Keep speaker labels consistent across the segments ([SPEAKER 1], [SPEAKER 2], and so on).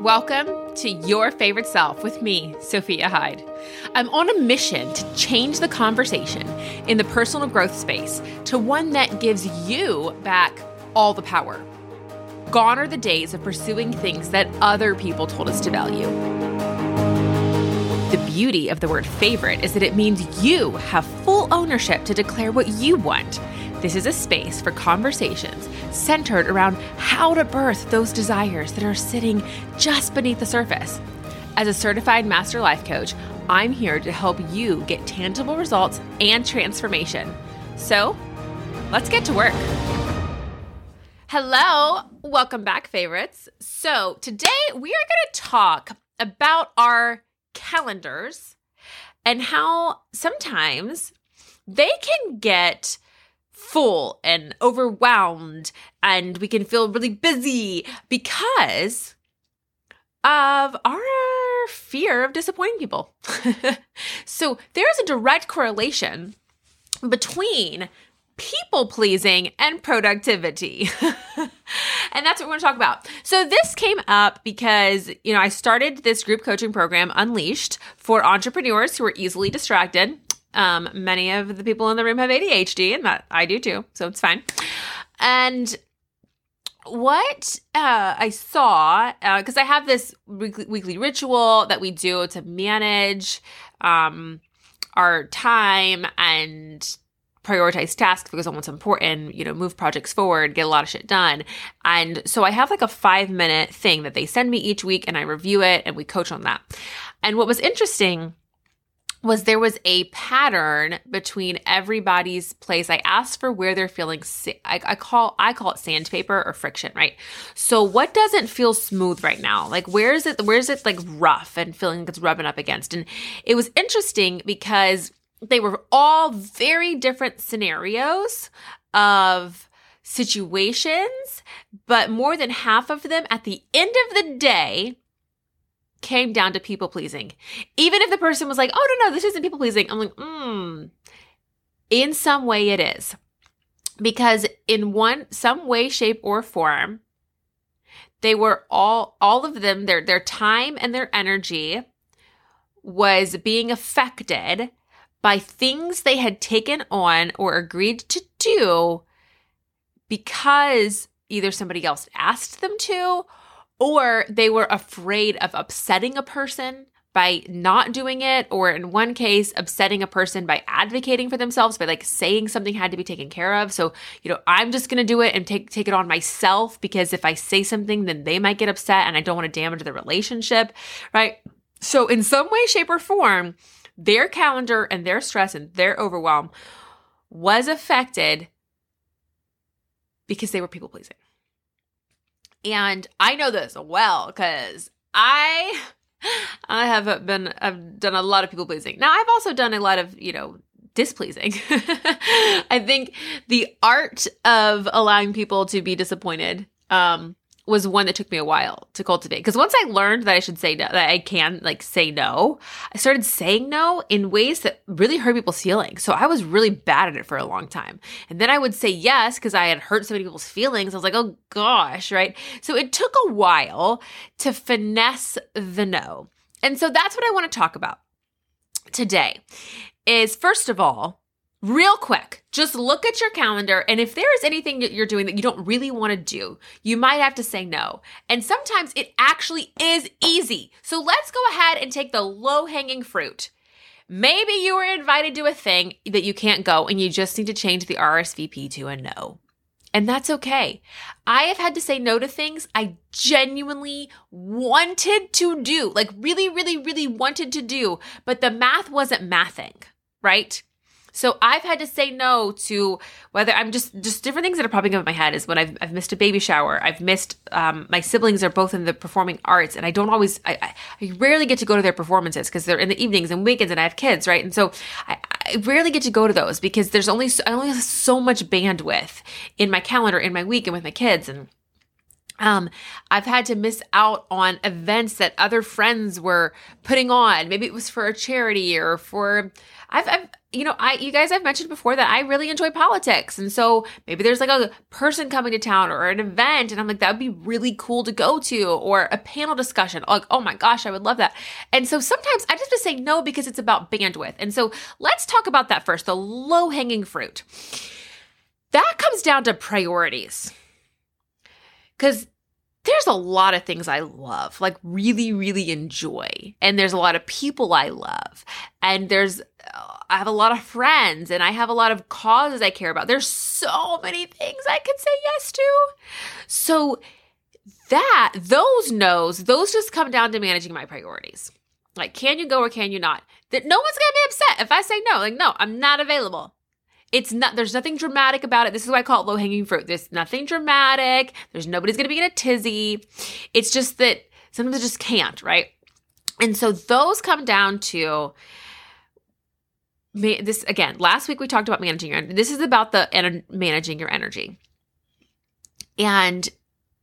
[SPEAKER 1] Welcome to Your Favorite Self with me, Sophia Hyde. I'm on a mission to change the conversation in the personal growth space to one that gives you back all the power. Gone are the days of pursuing things that other people told us to value. The beauty of the word favorite is that it means you have full ownership to declare what you want this is a space for conversations centered around how to birth those desires that are sitting just beneath the surface. As a certified master life coach, I'm here to help you get tangible results and transformation. So, let's get to work. Hello, welcome back, favorites. So, today we are going to talk about our calendars and how sometimes they can get full and overwhelmed and we can feel really busy because of our fear of disappointing people. so there's a direct correlation between people pleasing and productivity. and that's what we're going to talk about. So this came up because, you know, I started this group coaching program Unleashed for entrepreneurs who are easily distracted um, many of the people in the room have ADHD, and that I do too, so it's fine. And what uh, I saw, because uh, I have this weekly, ritual that we do to manage um, our time and prioritize tasks because on what's important, you know, move projects forward, get a lot of shit done. And so I have like a five minute thing that they send me each week and I review it and we coach on that. And what was interesting was there was a pattern between everybody's place. I asked for where they're feeling. I, I call I call it sandpaper or friction, right? So what doesn't feel smooth right now? Like where is it? Where is it like rough and feeling like it's rubbing up against? And it was interesting because they were all very different scenarios of situations, but more than half of them at the end of the day came down to people pleasing. Even if the person was like, oh, no, no, this isn't people pleasing, I'm like, hmm, in some way it is. Because in one, some way, shape, or form, they were all, all of them, their, their time and their energy was being affected by things they had taken on or agreed to do because either somebody else asked them to or they were afraid of upsetting a person by not doing it or in one case upsetting a person by advocating for themselves by like saying something had to be taken care of. So you know i'm just going to do it and take take it on myself because if i say something then they might get upset and i don't want to damage the relationship right? So in some way shape or form their calendar and their stress and their overwhelm was affected because they were people pleasing and I know this well because I I have been I've done a lot of people pleasing. Now I've also done a lot of, you know, displeasing. I think the art of allowing people to be disappointed um was one that took me a while to cultivate. Because once I learned that I should say no, that I can like say no, I started saying no in ways that really hurt people's feelings. So I was really bad at it for a long time. And then I would say yes because I had hurt so many people's feelings. I was like, oh gosh, right? So it took a while to finesse the no. And so that's what I want to talk about today. Is first of all, Real quick, just look at your calendar. And if there is anything that you're doing that you don't really want to do, you might have to say no. And sometimes it actually is easy. So let's go ahead and take the low hanging fruit. Maybe you were invited to a thing that you can't go and you just need to change the RSVP to a no. And that's okay. I have had to say no to things I genuinely wanted to do, like really, really, really wanted to do, but the math wasn't mathing, right? So I've had to say no to whether I'm just just different things that are popping up in my head is when I've, I've missed a baby shower. I've missed um, my siblings are both in the performing arts, and I don't always I, I rarely get to go to their performances because they're in the evenings and weekends, and I have kids, right? And so I, I rarely get to go to those because there's only I only have so much bandwidth in my calendar in my week and with my kids and. Um, I've had to miss out on events that other friends were putting on. Maybe it was for a charity or for I've, I've you know, I you guys I've mentioned before that I really enjoy politics. And so maybe there's like a person coming to town or an event and I'm like that would be really cool to go to or a panel discussion. Like, oh my gosh, I would love that. And so sometimes I just have to say no because it's about bandwidth. And so let's talk about that first, the low-hanging fruit. That comes down to priorities. Cuz there's a lot of things I love, like really, really enjoy. And there's a lot of people I love. And there's, uh, I have a lot of friends and I have a lot of causes I care about. There's so many things I could say yes to. So that, those no's, those just come down to managing my priorities. Like, can you go or can you not? That no one's gonna be upset if I say no. Like, no, I'm not available. It's not, there's nothing dramatic about it. This is why I call it low hanging fruit. There's nothing dramatic. There's nobody's going to be in a tizzy. It's just that sometimes it just can't, right? And so those come down to this again. Last week we talked about managing your This is about the managing your energy. And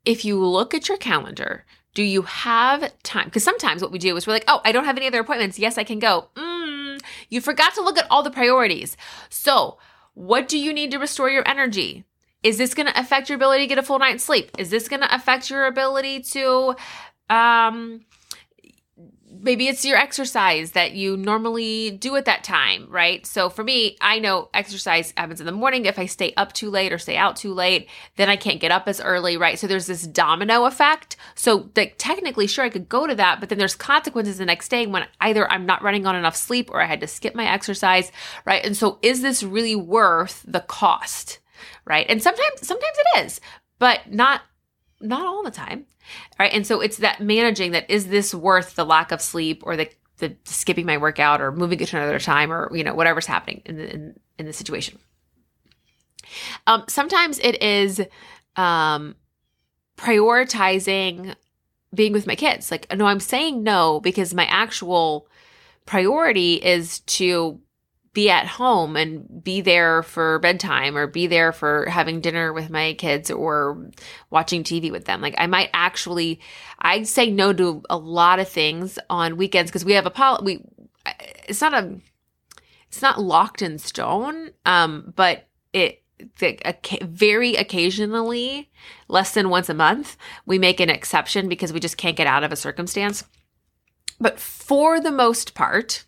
[SPEAKER 1] if you look at your calendar, do you have time? Because sometimes what we do is we're like, oh, I don't have any other appointments. Yes, I can go. Mm, you forgot to look at all the priorities. So what do you need to restore your energy? Is this going to affect your ability to get a full night's sleep? Is this going to affect your ability to um maybe it's your exercise that you normally do at that time, right? So for me, I know exercise happens in the morning. If I stay up too late or stay out too late, then I can't get up as early, right? So there's this domino effect. So like technically, sure, I could go to that, but then there's consequences the next day when either I'm not running on enough sleep or I had to skip my exercise, right? And so is this really worth the cost? Right. And sometimes, sometimes it is, but not not all the time. Right. And so it's that managing that is this worth the lack of sleep or the, the skipping my workout or moving it to another time or, you know, whatever's happening in the, in, in the situation. Um, sometimes it is, um, prioritizing being with my kids. Like, no, I'm saying no because my actual priority is to be at home and be there for bedtime or be there for having dinner with my kids or watching TV with them. Like I might actually I'd say no to a lot of things on weekends because we have a pol we it's not a it's not locked in stone um but it very occasionally less than once a month we make an exception because we just can't get out of a circumstance but for the most part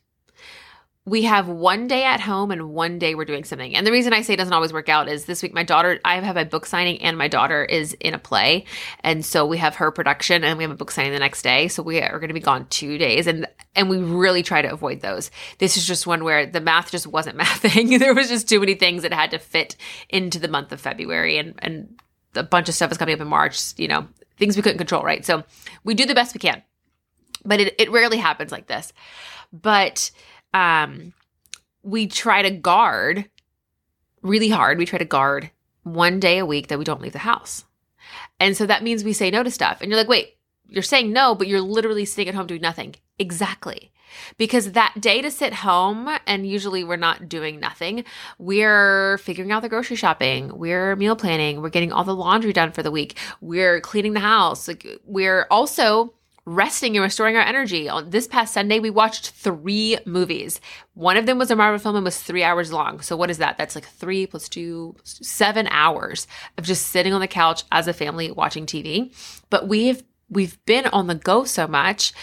[SPEAKER 1] we have one day at home and one day we're doing something. And the reason I say it doesn't always work out is this week my daughter, I have a book signing and my daughter is in a play. And so we have her production and we have a book signing the next day. So we are going to be gone two days and and we really try to avoid those. This is just one where the math just wasn't mathing. there was just too many things that had to fit into the month of February and and a bunch of stuff is coming up in March, you know, things we couldn't control, right? So we do the best we can. But it, it rarely happens like this. But um, we try to guard really hard. We try to guard one day a week that we don't leave the house. And so that means we say no to stuff. And you're like, wait, you're saying no, but you're literally sitting at home doing nothing. Exactly. Because that day to sit home, and usually we're not doing nothing, we're figuring out the grocery shopping, we're meal planning, we're getting all the laundry done for the week, we're cleaning the house. Like we're also resting and restoring our energy. On this past Sunday, we watched three movies. One of them was a Marvel film and was three hours long. So what is that? That's like three plus two, seven hours of just sitting on the couch as a family watching TV. But we've we've been on the go so much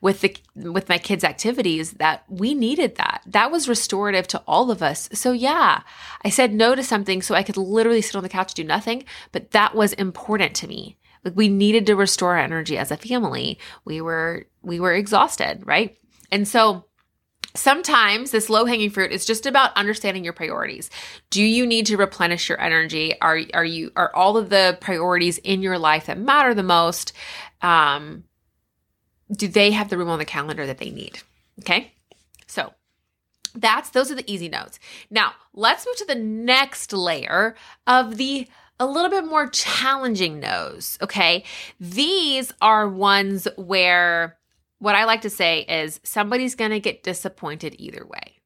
[SPEAKER 1] with the with my kids activities that we needed that that was restorative to all of us so yeah i said no to something so i could literally sit on the couch do nothing but that was important to me like we needed to restore our energy as a family. We were we were exhausted, right? And so Sometimes this low hanging fruit is just about understanding your priorities. Do you need to replenish your energy? Are are you are all of the priorities in your life that matter the most? Um, do they have the room on the calendar that they need? Okay, so that's those are the easy notes. Now let's move to the next layer of the a little bit more challenging no's. Okay. These are ones where what I like to say is somebody's going to get disappointed either way.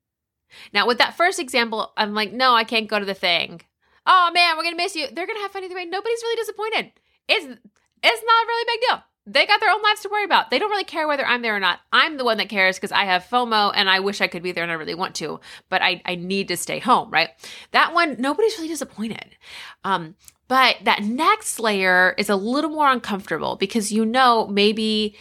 [SPEAKER 1] Now, with that first example, I'm like, no, I can't go to the thing. Oh man, we're going to miss you. They're going to have fun either way. Nobody's really disappointed. It's, it's not a really big deal. They got their own lives to worry about. They don't really care whether I'm there or not. I'm the one that cares because I have FOMO and I wish I could be there and I really want to, but I, I need to stay home, right? That one, nobody's really disappointed. Um, but that next layer is a little more uncomfortable because you know maybe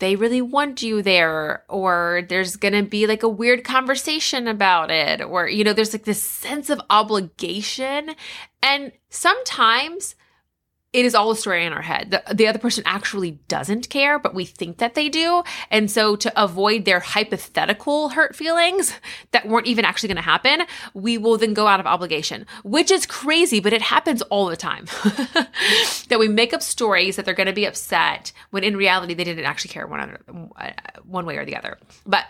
[SPEAKER 1] they really want you there or there's going to be like a weird conversation about it or you know there's like this sense of obligation and sometimes it is all a story in our head. The, the other person actually doesn't care, but we think that they do. And so to avoid their hypothetical hurt feelings that weren't even actually going to happen, we will then go out of obligation, which is crazy, but it happens all the time. that we make up stories that they're going to be upset when in reality they didn't actually care one, other, uh, one way or the other. But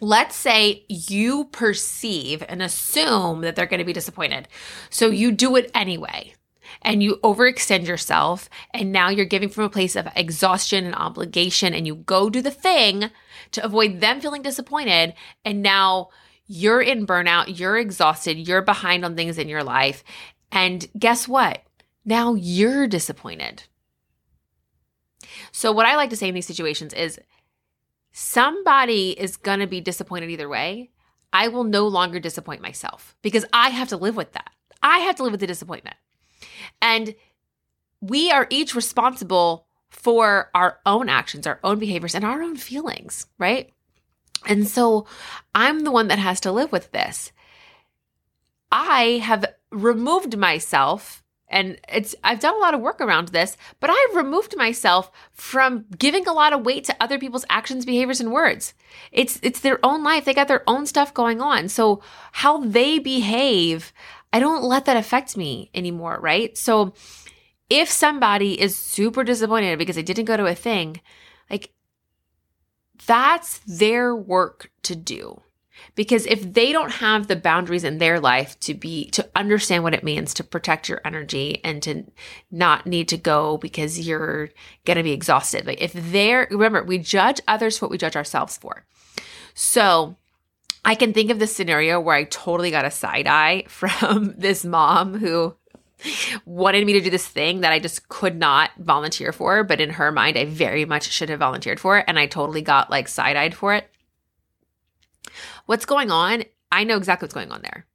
[SPEAKER 1] let's say you perceive and assume that they're going to be disappointed. So you do it anyway and you overextend yourself and now you're giving from a place of exhaustion and obligation and you go do the thing to avoid them feeling disappointed and now you're in burnout, you're exhausted, you're behind on things in your life and guess what? Now you're disappointed. So what I like to say in these situations is somebody is going to be disappointed either way. I will no longer disappoint myself because I have to live with that. I have to live with the disappointment. And we are each responsible for our own actions, our own behaviors, and our own feelings, right? And so I'm the one that has to live with this. I have removed myself and it's I've done a lot of work around this, but I've removed myself from giving a lot of weight to other people's actions, behaviors and words. It's it's their own life. They got their own stuff going on. So how they behave, I don't let that affect me anymore, right? So if somebody is super disappointed because they didn't go to a thing, like that's their work to do. Because if they don't have the boundaries in their life to be, to understand what it means to protect your energy and to not need to go because you're going to be exhausted. Like if they're, remember, we judge others for what we judge ourselves for. So I can think of this scenario where I totally got a side eye from this mom who wanted me to do this thing that I just could not volunteer for, but in her mind, I very much should have volunteered for it. And I totally got like side eyed for it. What's going on? I know exactly what's going on there.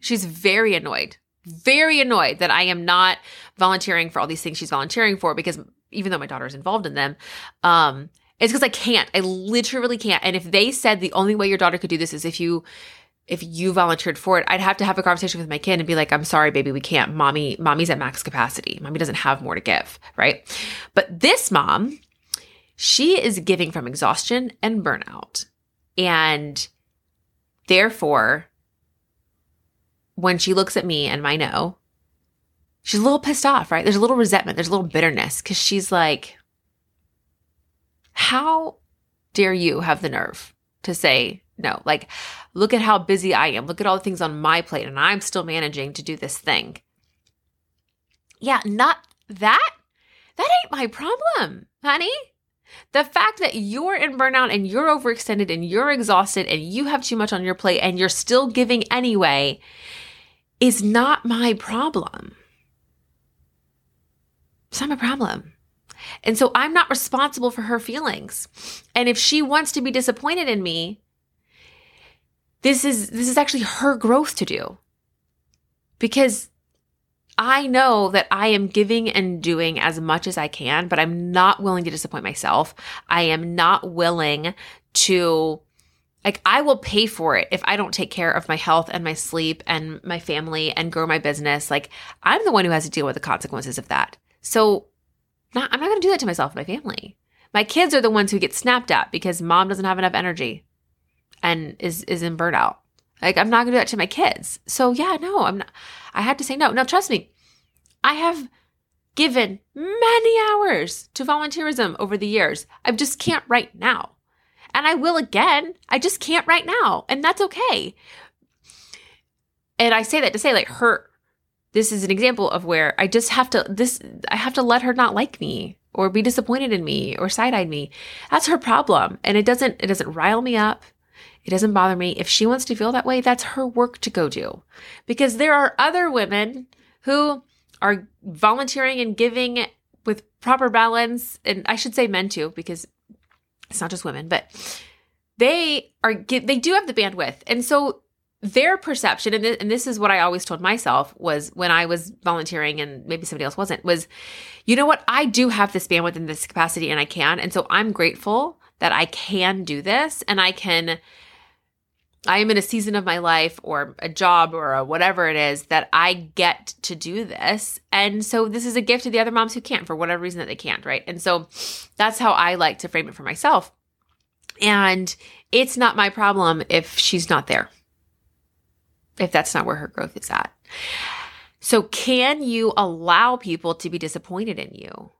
[SPEAKER 1] She's very annoyed, very annoyed that I am not volunteering for all these things she's volunteering for because even though my daughter is involved in them, um, it's because I can't. I literally can't. And if they said the only way your daughter could do this is if you if you volunteered for it, I'd have to have a conversation with my kid and be like, I'm sorry, baby, we can't. Mommy, mommy's at max capacity. Mommy doesn't have more to give, right? But this mom, she is giving from exhaustion and burnout. And therefore, when she looks at me and my no, she's a little pissed off, right? There's a little resentment, there's a little bitterness because she's like, how dare you have the nerve to say no? Like, look at how busy I am. Look at all the things on my plate, and I'm still managing to do this thing. Yeah, not that. That ain't my problem, honey. The fact that you're in burnout and you're overextended and you're exhausted and you have too much on your plate and you're still giving anyway is not my problem. It's not my problem. And so I'm not responsible for her feelings. And if she wants to be disappointed in me, this is this is actually her growth to do. Because I know that I am giving and doing as much as I can, but I'm not willing to disappoint myself. I am not willing to like I will pay for it if I don't take care of my health and my sleep and my family and grow my business. Like I'm the one who has to deal with the consequences of that. So not, I'm not going to do that to myself my family. My kids are the ones who get snapped at because mom doesn't have enough energy and is is in burnout. Like I'm not going to do that to my kids. So yeah, no, I'm not. I had to say no. Now trust me, I have given many hours to volunteerism over the years. I just can't right now. And I will again. I just can't right now. And that's okay. And I say that to say, like, her this is an example of where I just have to this I have to let her not like me or be disappointed in me or side-eyed me. That's her problem. And it doesn't it doesn't rile me up. It doesn't bother me. If she wants to feel that way, that's her work to go do. Because there are other women who are volunteering and giving with proper balance, and I should say men too, because it's not just women, but they are they do have the bandwidth, and so their perception, and this, and this is what I always told myself was when I was volunteering, and maybe somebody else wasn't, was, you know what, I do have this bandwidth and this capacity, and I can, and so I'm grateful that I can do this, and I can I am in a season of my life or a job or a whatever it is that I get to do this. And so this is a gift to the other moms who can't for whatever reason that they can't, right? And so that's how I like to frame it for myself. And it's not my problem if she's not there, if that's not where her growth is at. So, can you allow people to be disappointed in you?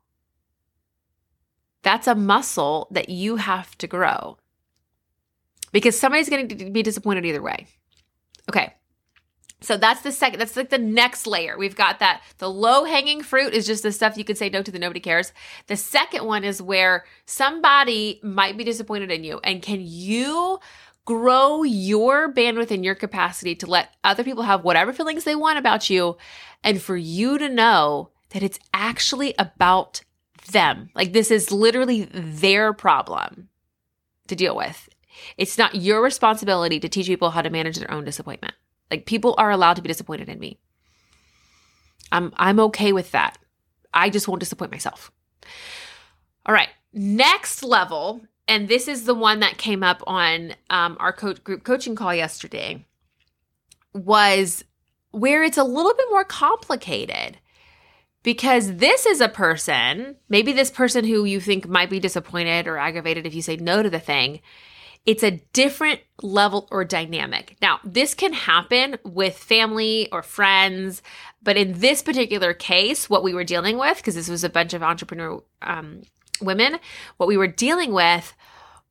[SPEAKER 1] That's a muscle that you have to grow because somebody's going to be disappointed either way. Okay. So that's the second, that's like the next layer. We've got that. The low hanging fruit is just the stuff you could say no to that nobody cares. The second one is where somebody might be disappointed in you. And can you grow your bandwidth and your capacity to let other people have whatever feelings they want about you and for you to know that it's actually about them? Like this is literally their problem to deal with. It's not your responsibility to teach people how to manage their own disappointment. Like people are allowed to be disappointed in me. I'm I'm okay with that. I just won't disappoint myself. All right, next level, and this is the one that came up on um, our co- group coaching call yesterday, was where it's a little bit more complicated because this is a person, maybe this person who you think might be disappointed or aggravated if you say no to the thing it's a different level or dynamic. Now, this can happen with family or friends, but in this particular case, what we were dealing with, because this was a bunch of entrepreneur um, women, what we were dealing with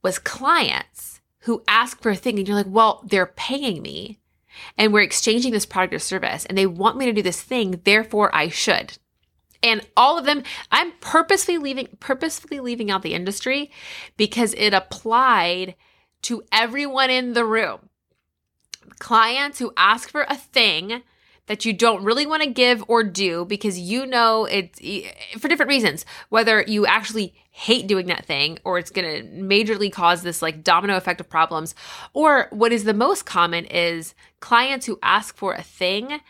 [SPEAKER 1] was clients who ask for a thing, and you're like, well, they're paying me and we're exchanging this product or service and they want me to do this thing, therefore I should. And all of them, I'm purposefully leaving purposefully leaving out the industry because it applied to everyone in the room. Clients who ask for a thing that you don't really want to give or do because you know it's for different reasons, whether you actually hate doing that thing or it's going to majorly cause this like domino effect of problems. Or what is the most common is clients who ask for a thing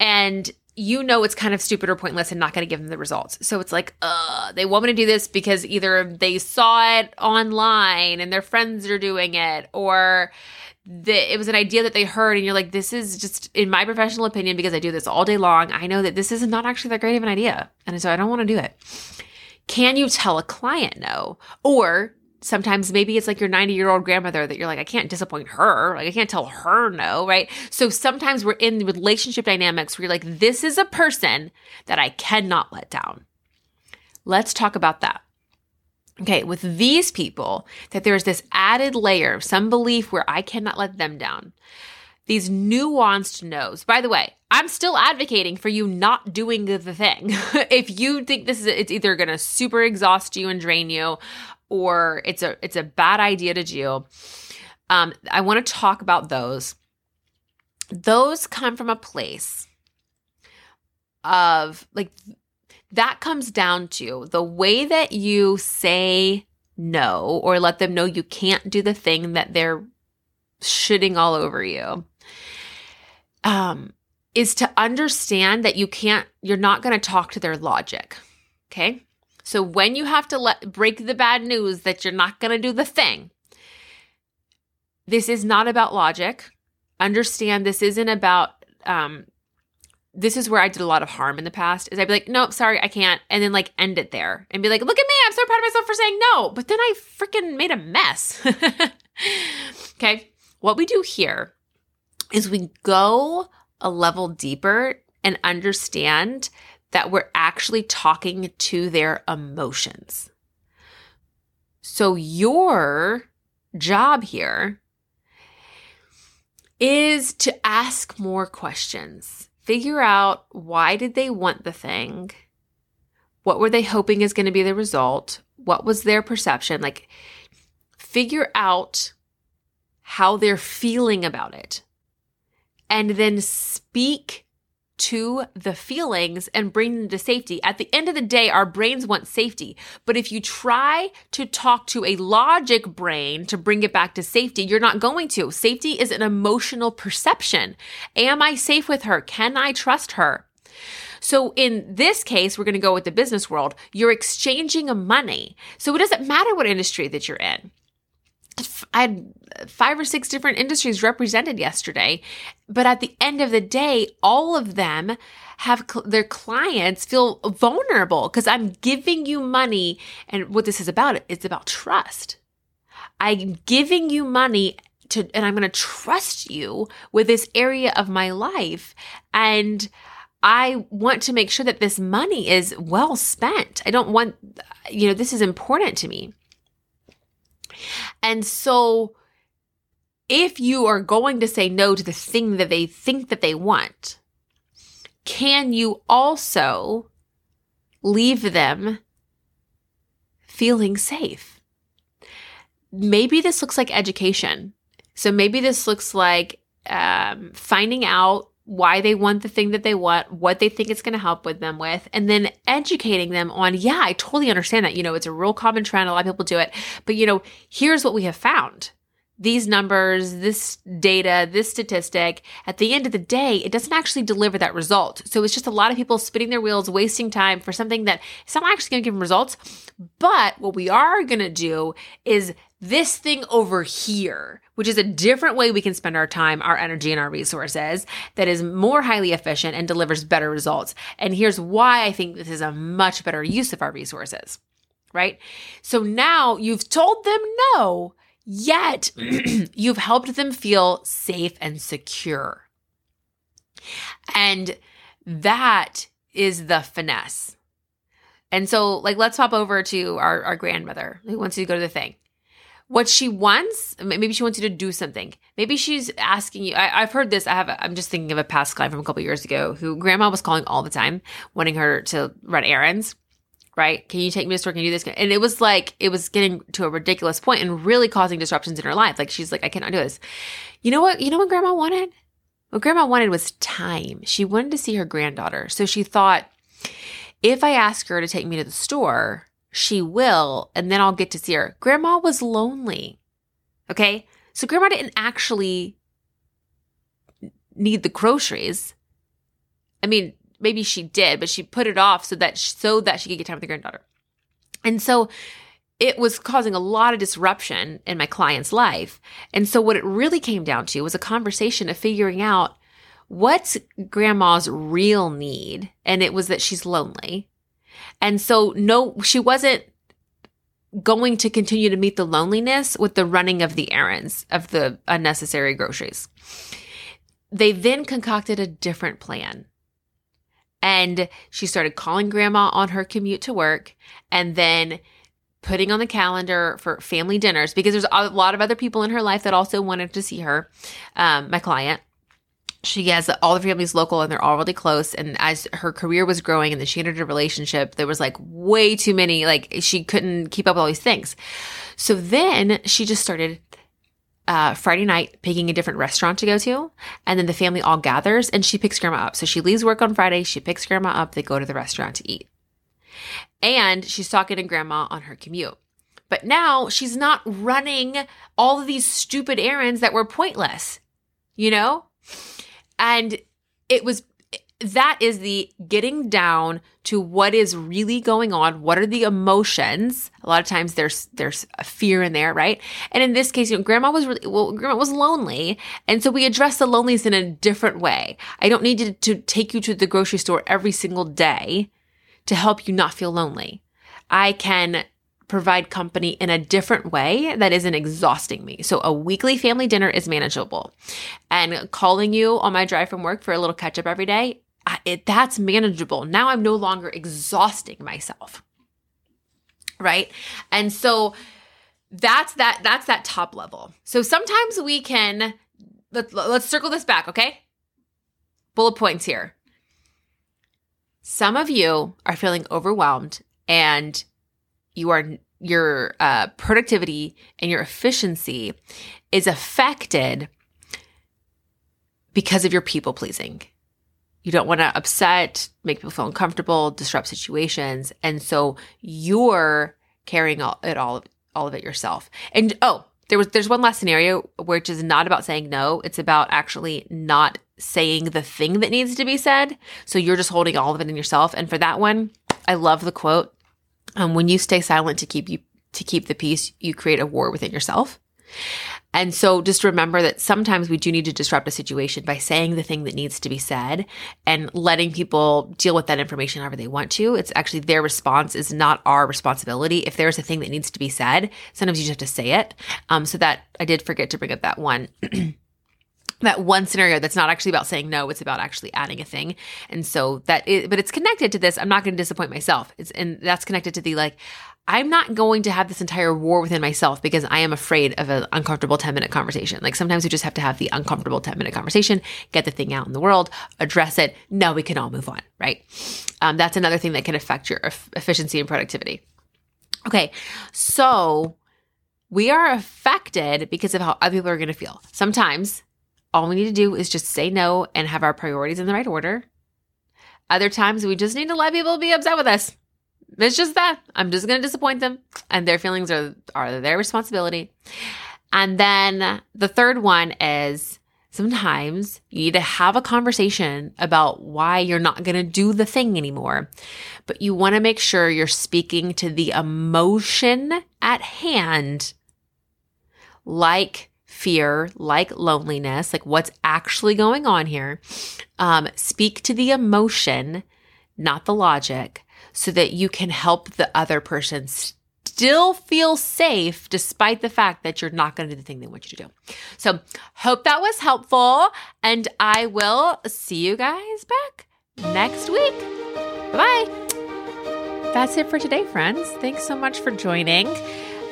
[SPEAKER 1] and you know it's kind of stupid or pointless and not going to give them the results. So it's like, uh, they want me to do this because either they saw it online and their friends are doing it, or the, it was an idea that they heard, and you're like, this is just, in my professional opinion, because I do this all day long, I know that this is not actually that great of an idea. And so I don't want to do it. Can you tell a client no? Or sometimes maybe it's like your 90 year old grandmother that you're like, I can't disappoint her. Like, I can't tell her no, right? So sometimes we're in relationship dynamics where you're like, this is a person that I cannot let down. Let's talk about that. Okay, with these people, that there's this added layer of some belief where I cannot let them down. These nuanced no's. By the way, I'm still advocating for you not doing the thing. if you think this is it's either going to super exhaust you and drain you or it's a it's a bad idea to do. Um, I want to talk about those. Those come from a place of like that comes down to the way that you say no or let them know you can't do the thing that they're shitting all over you. Um, is to understand that you can't, you're not going to talk to their logic. Okay. So when you have to let break the bad news that you're not going to do the thing, this is not about logic. Understand this isn't about um this is where I did a lot of harm in the past is I'd be like, nope, sorry, I can't. And then like end it there and be like, look at me, I'm so proud of myself for saying no. But then I freaking made a mess. okay. What we do here is we go a level deeper and understand that we're actually talking to their emotions. So, your job here is to ask more questions. Figure out why did they want the thing? What were they hoping is going to be the result? What was their perception? Like figure out how they're feeling about it. And then speak to the feelings and bring them to safety. At the end of the day, our brains want safety. But if you try to talk to a logic brain to bring it back to safety, you're not going to. Safety is an emotional perception. Am I safe with her? Can I trust her? So in this case, we're going to go with the business world. You're exchanging money. So it doesn't matter what industry that you're in. I had five or six different industries represented yesterday, but at the end of the day, all of them have cl- their clients feel vulnerable because I'm giving you money. And what this is about, it's about trust. I'm giving you money to, and I'm going to trust you with this area of my life. And I want to make sure that this money is well spent. I don't want, you know, this is important to me. And so if you are going to say no to the thing that they think that they want, can you also leave them feeling safe? Maybe this looks like education. So maybe this looks like um, finding out why they want the thing that they want, what they think it's going to help with them with, and then educating them on, yeah, I totally understand that. You know, it's a real common trend. A lot of people do it. But, you know, here's what we have found. These numbers, this data, this statistic, at the end of the day, it doesn't actually deliver that result. So it's just a lot of people spinning their wheels, wasting time for something that it's not actually going to give them results. But what we are going to do is this thing over here, which is a different way we can spend our time, our energy, and our resources that is more highly efficient and delivers better results. And here's why I think this is a much better use of our resources, right? So now you've told them no, yet you've helped them feel safe and secure. And that is the finesse. And so, like, let's hop over to our, our grandmother who wants you to go to the thing what she wants maybe she wants you to do something. Maybe she's asking you I, have heard this i have i'm just thinking of a past client from a couple years ago who grandma was calling all the time wanting her to run errands right? Can you take me to store? Can you do this? And it was like it was getting to a ridiculous point and really causing disruptions in her life. Like she's like i cannot do this. You know what you know what grandma wanted? What grandma wanted was time. She wanted to see her granddaughter. So she thought if i ask her to take me to the store she will, and then I'll get to see her. Grandma was lonely. Okay. So grandma didn't actually need the groceries. I mean, maybe she did, but she put it off so that so that she could get time with the granddaughter. And so it was causing a lot of disruption in my client's life. And so what it really came down to was a conversation of figuring out what's grandma's real need and it was that she's lonely and so, no, she wasn't going to continue to meet the loneliness with the running of the errands of the unnecessary groceries. They then concocted a different plan. And she started calling grandma on her commute to work and then putting on the calendar for family dinners because there's a lot of other people in her life that also wanted to see her, um, my client she has all the families local and they're all really close. And as her career was growing and then she entered a relationship, there was like way too many, like she couldn't keep up with all these things. So then she just started uh, Friday night picking a different restaurant to go to. And then the family all gathers and she picks grandma up. So she leaves work on Friday. She picks grandma up. They go to the restaurant to eat. And she's talking to grandma on her commute. But now she's not running all of these stupid errands that were pointless, you know? And it was that is the getting down to what is really going on. What are the emotions? A lot of times there's there's a fear in there, right? And in this case, you know, grandma was really well, grandma was lonely, and so we address the loneliness in a different way. I don't need to, to take you to the grocery store every single day to help you not feel lonely. I can provide company in a different way that isn't exhausting me. So a weekly family dinner is manageable. And calling you on my drive from work for a little catch up every day, it, that's manageable. Now I'm no longer exhausting myself. Right? And so that's that that's that top level. So sometimes we can let, let's circle this back, okay? Bullet points here. Some of you are feeling overwhelmed and you are your uh, productivity and your efficiency is affected because of your people pleasing. You don't want to upset, make people feel uncomfortable, disrupt situations. And so you're carrying all, it all, all of it yourself. And oh, there was there's one last scenario which is not about saying no. It's about actually not saying the thing that needs to be said. So you're just holding all of it in yourself. And for that one, I love the quote. Um, when you stay silent to keep you to keep the peace, you create a war within yourself. And so just remember that sometimes we do need to disrupt a situation by saying the thing that needs to be said and letting people deal with that information however they want to. It's actually their response is not our responsibility. If there's a thing that needs to be said, sometimes you just have to say it. Um, so that I did forget to bring up that one. that one scenario that's not actually about saying no it's about actually adding a thing and so that but it's connected to this i'm not going to disappoint myself it's and that's connected to the like I'm not going to have this entire war within myself because I am afraid of an uncomfortable 10 minute conversation. Like sometimes we just have to have the uncomfortable 10 minute conversation, get the thing out in the world, address it. Now we can all move on, right? Um, that's another thing that can affect your efficiency and productivity. Okay, so we are affected because of how other people are going to feel. Sometimes all we need to do is just say no and have our priorities in the right order. Other times we just need to let people be upset with us it's just that. I'm just going to disappoint them and their feelings are are their responsibility. And then the third one is sometimes you need to have a conversation about why you're not going to do the thing anymore. But you want to make sure you're speaking to the emotion at hand like fear, like loneliness, like what's actually going on here. Um, speak to the emotion, not the logic so that you can help the other person still feel safe despite the fact that you're not going to do the thing they want you to do. So, hope that was helpful. And I will see you guys back next week. Bye bye. That's it for today, friends. Thanks so much for joining.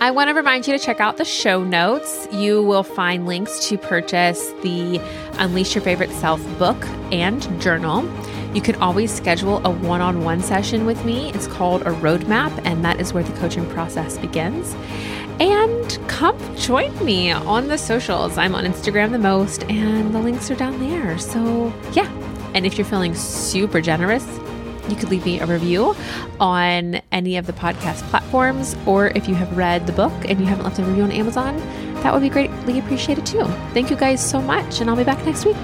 [SPEAKER 1] I want to remind you to check out the show notes. You will find links to purchase the Unleash Your Favorite Self book and journal. You can always schedule a one on one session with me. It's called a roadmap, and that is where the coaching process begins. And come join me on the socials. I'm on Instagram the most, and the links are down there. So, yeah. And if you're feeling super generous, you could leave me a review on any of the podcast platforms, or if you have read the book and you haven't left a review on Amazon, that would be greatly appreciated too. Thank you guys so much, and I'll be back next week.